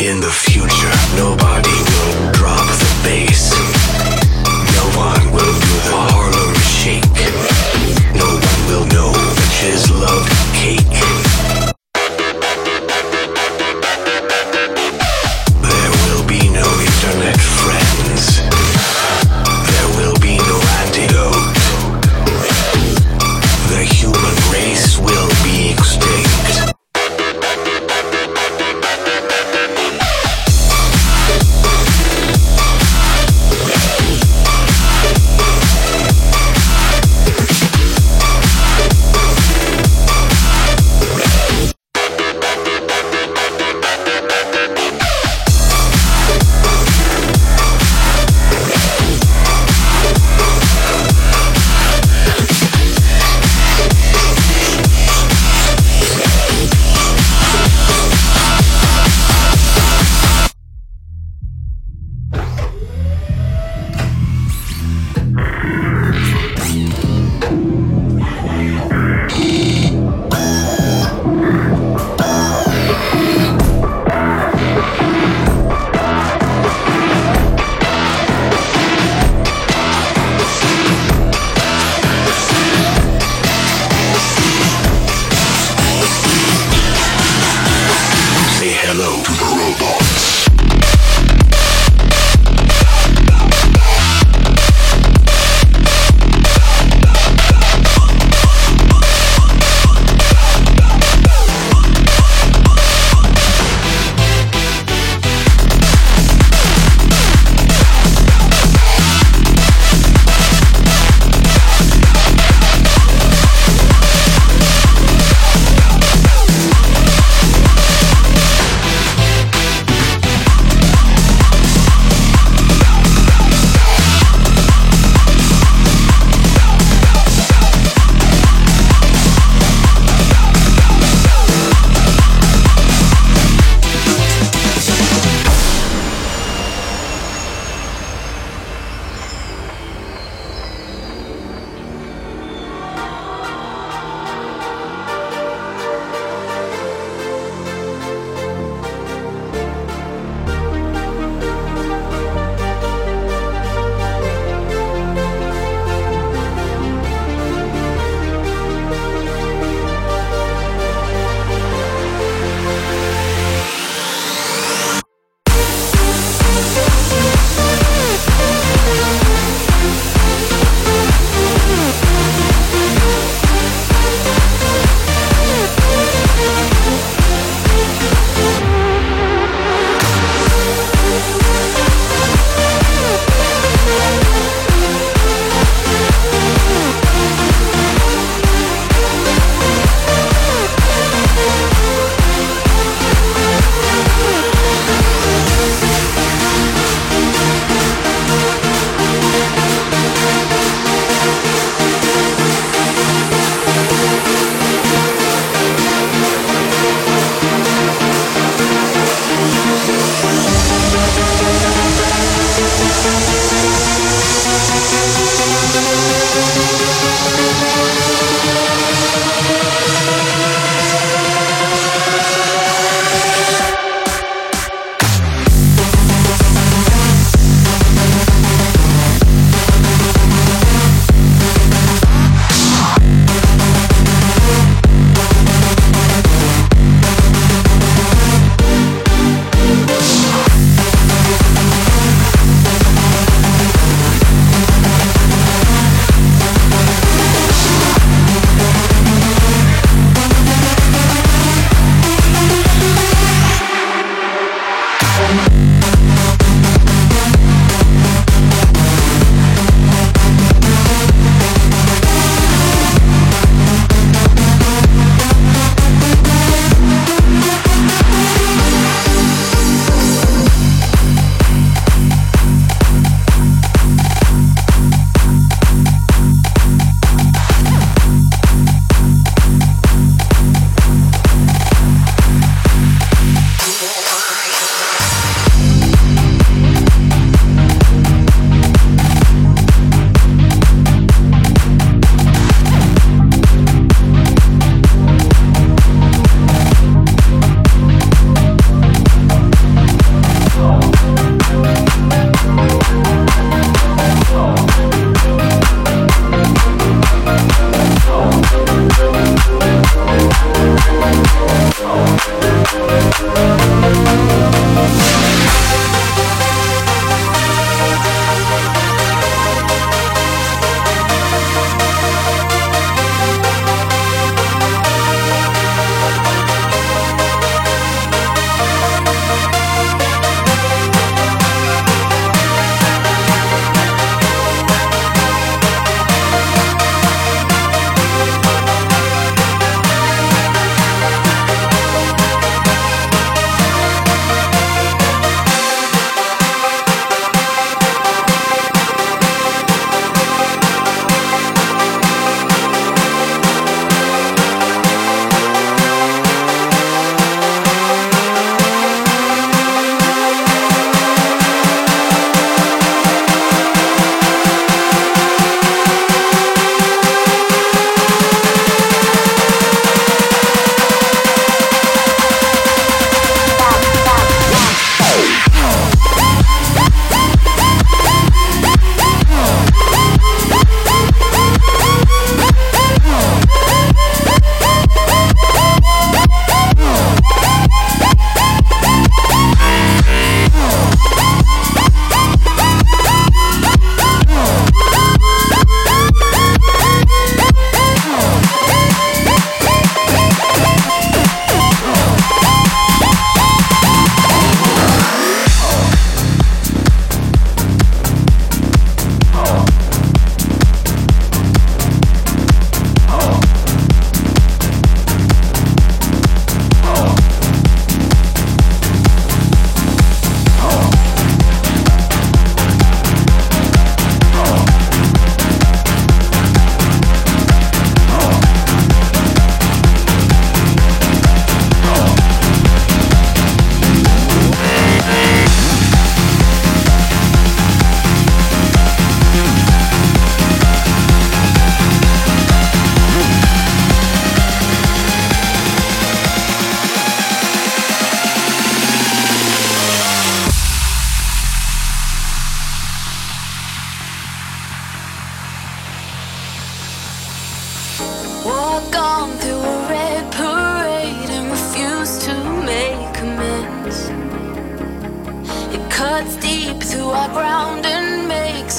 In the future, nobody will drop the bass. No one.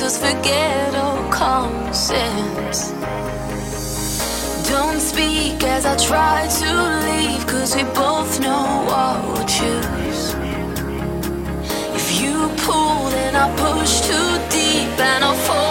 Us forget all common sense. Don't speak as I try to leave, cause we both know what we'll choose. If you pull, then I push too deep and I'll fall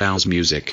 house music.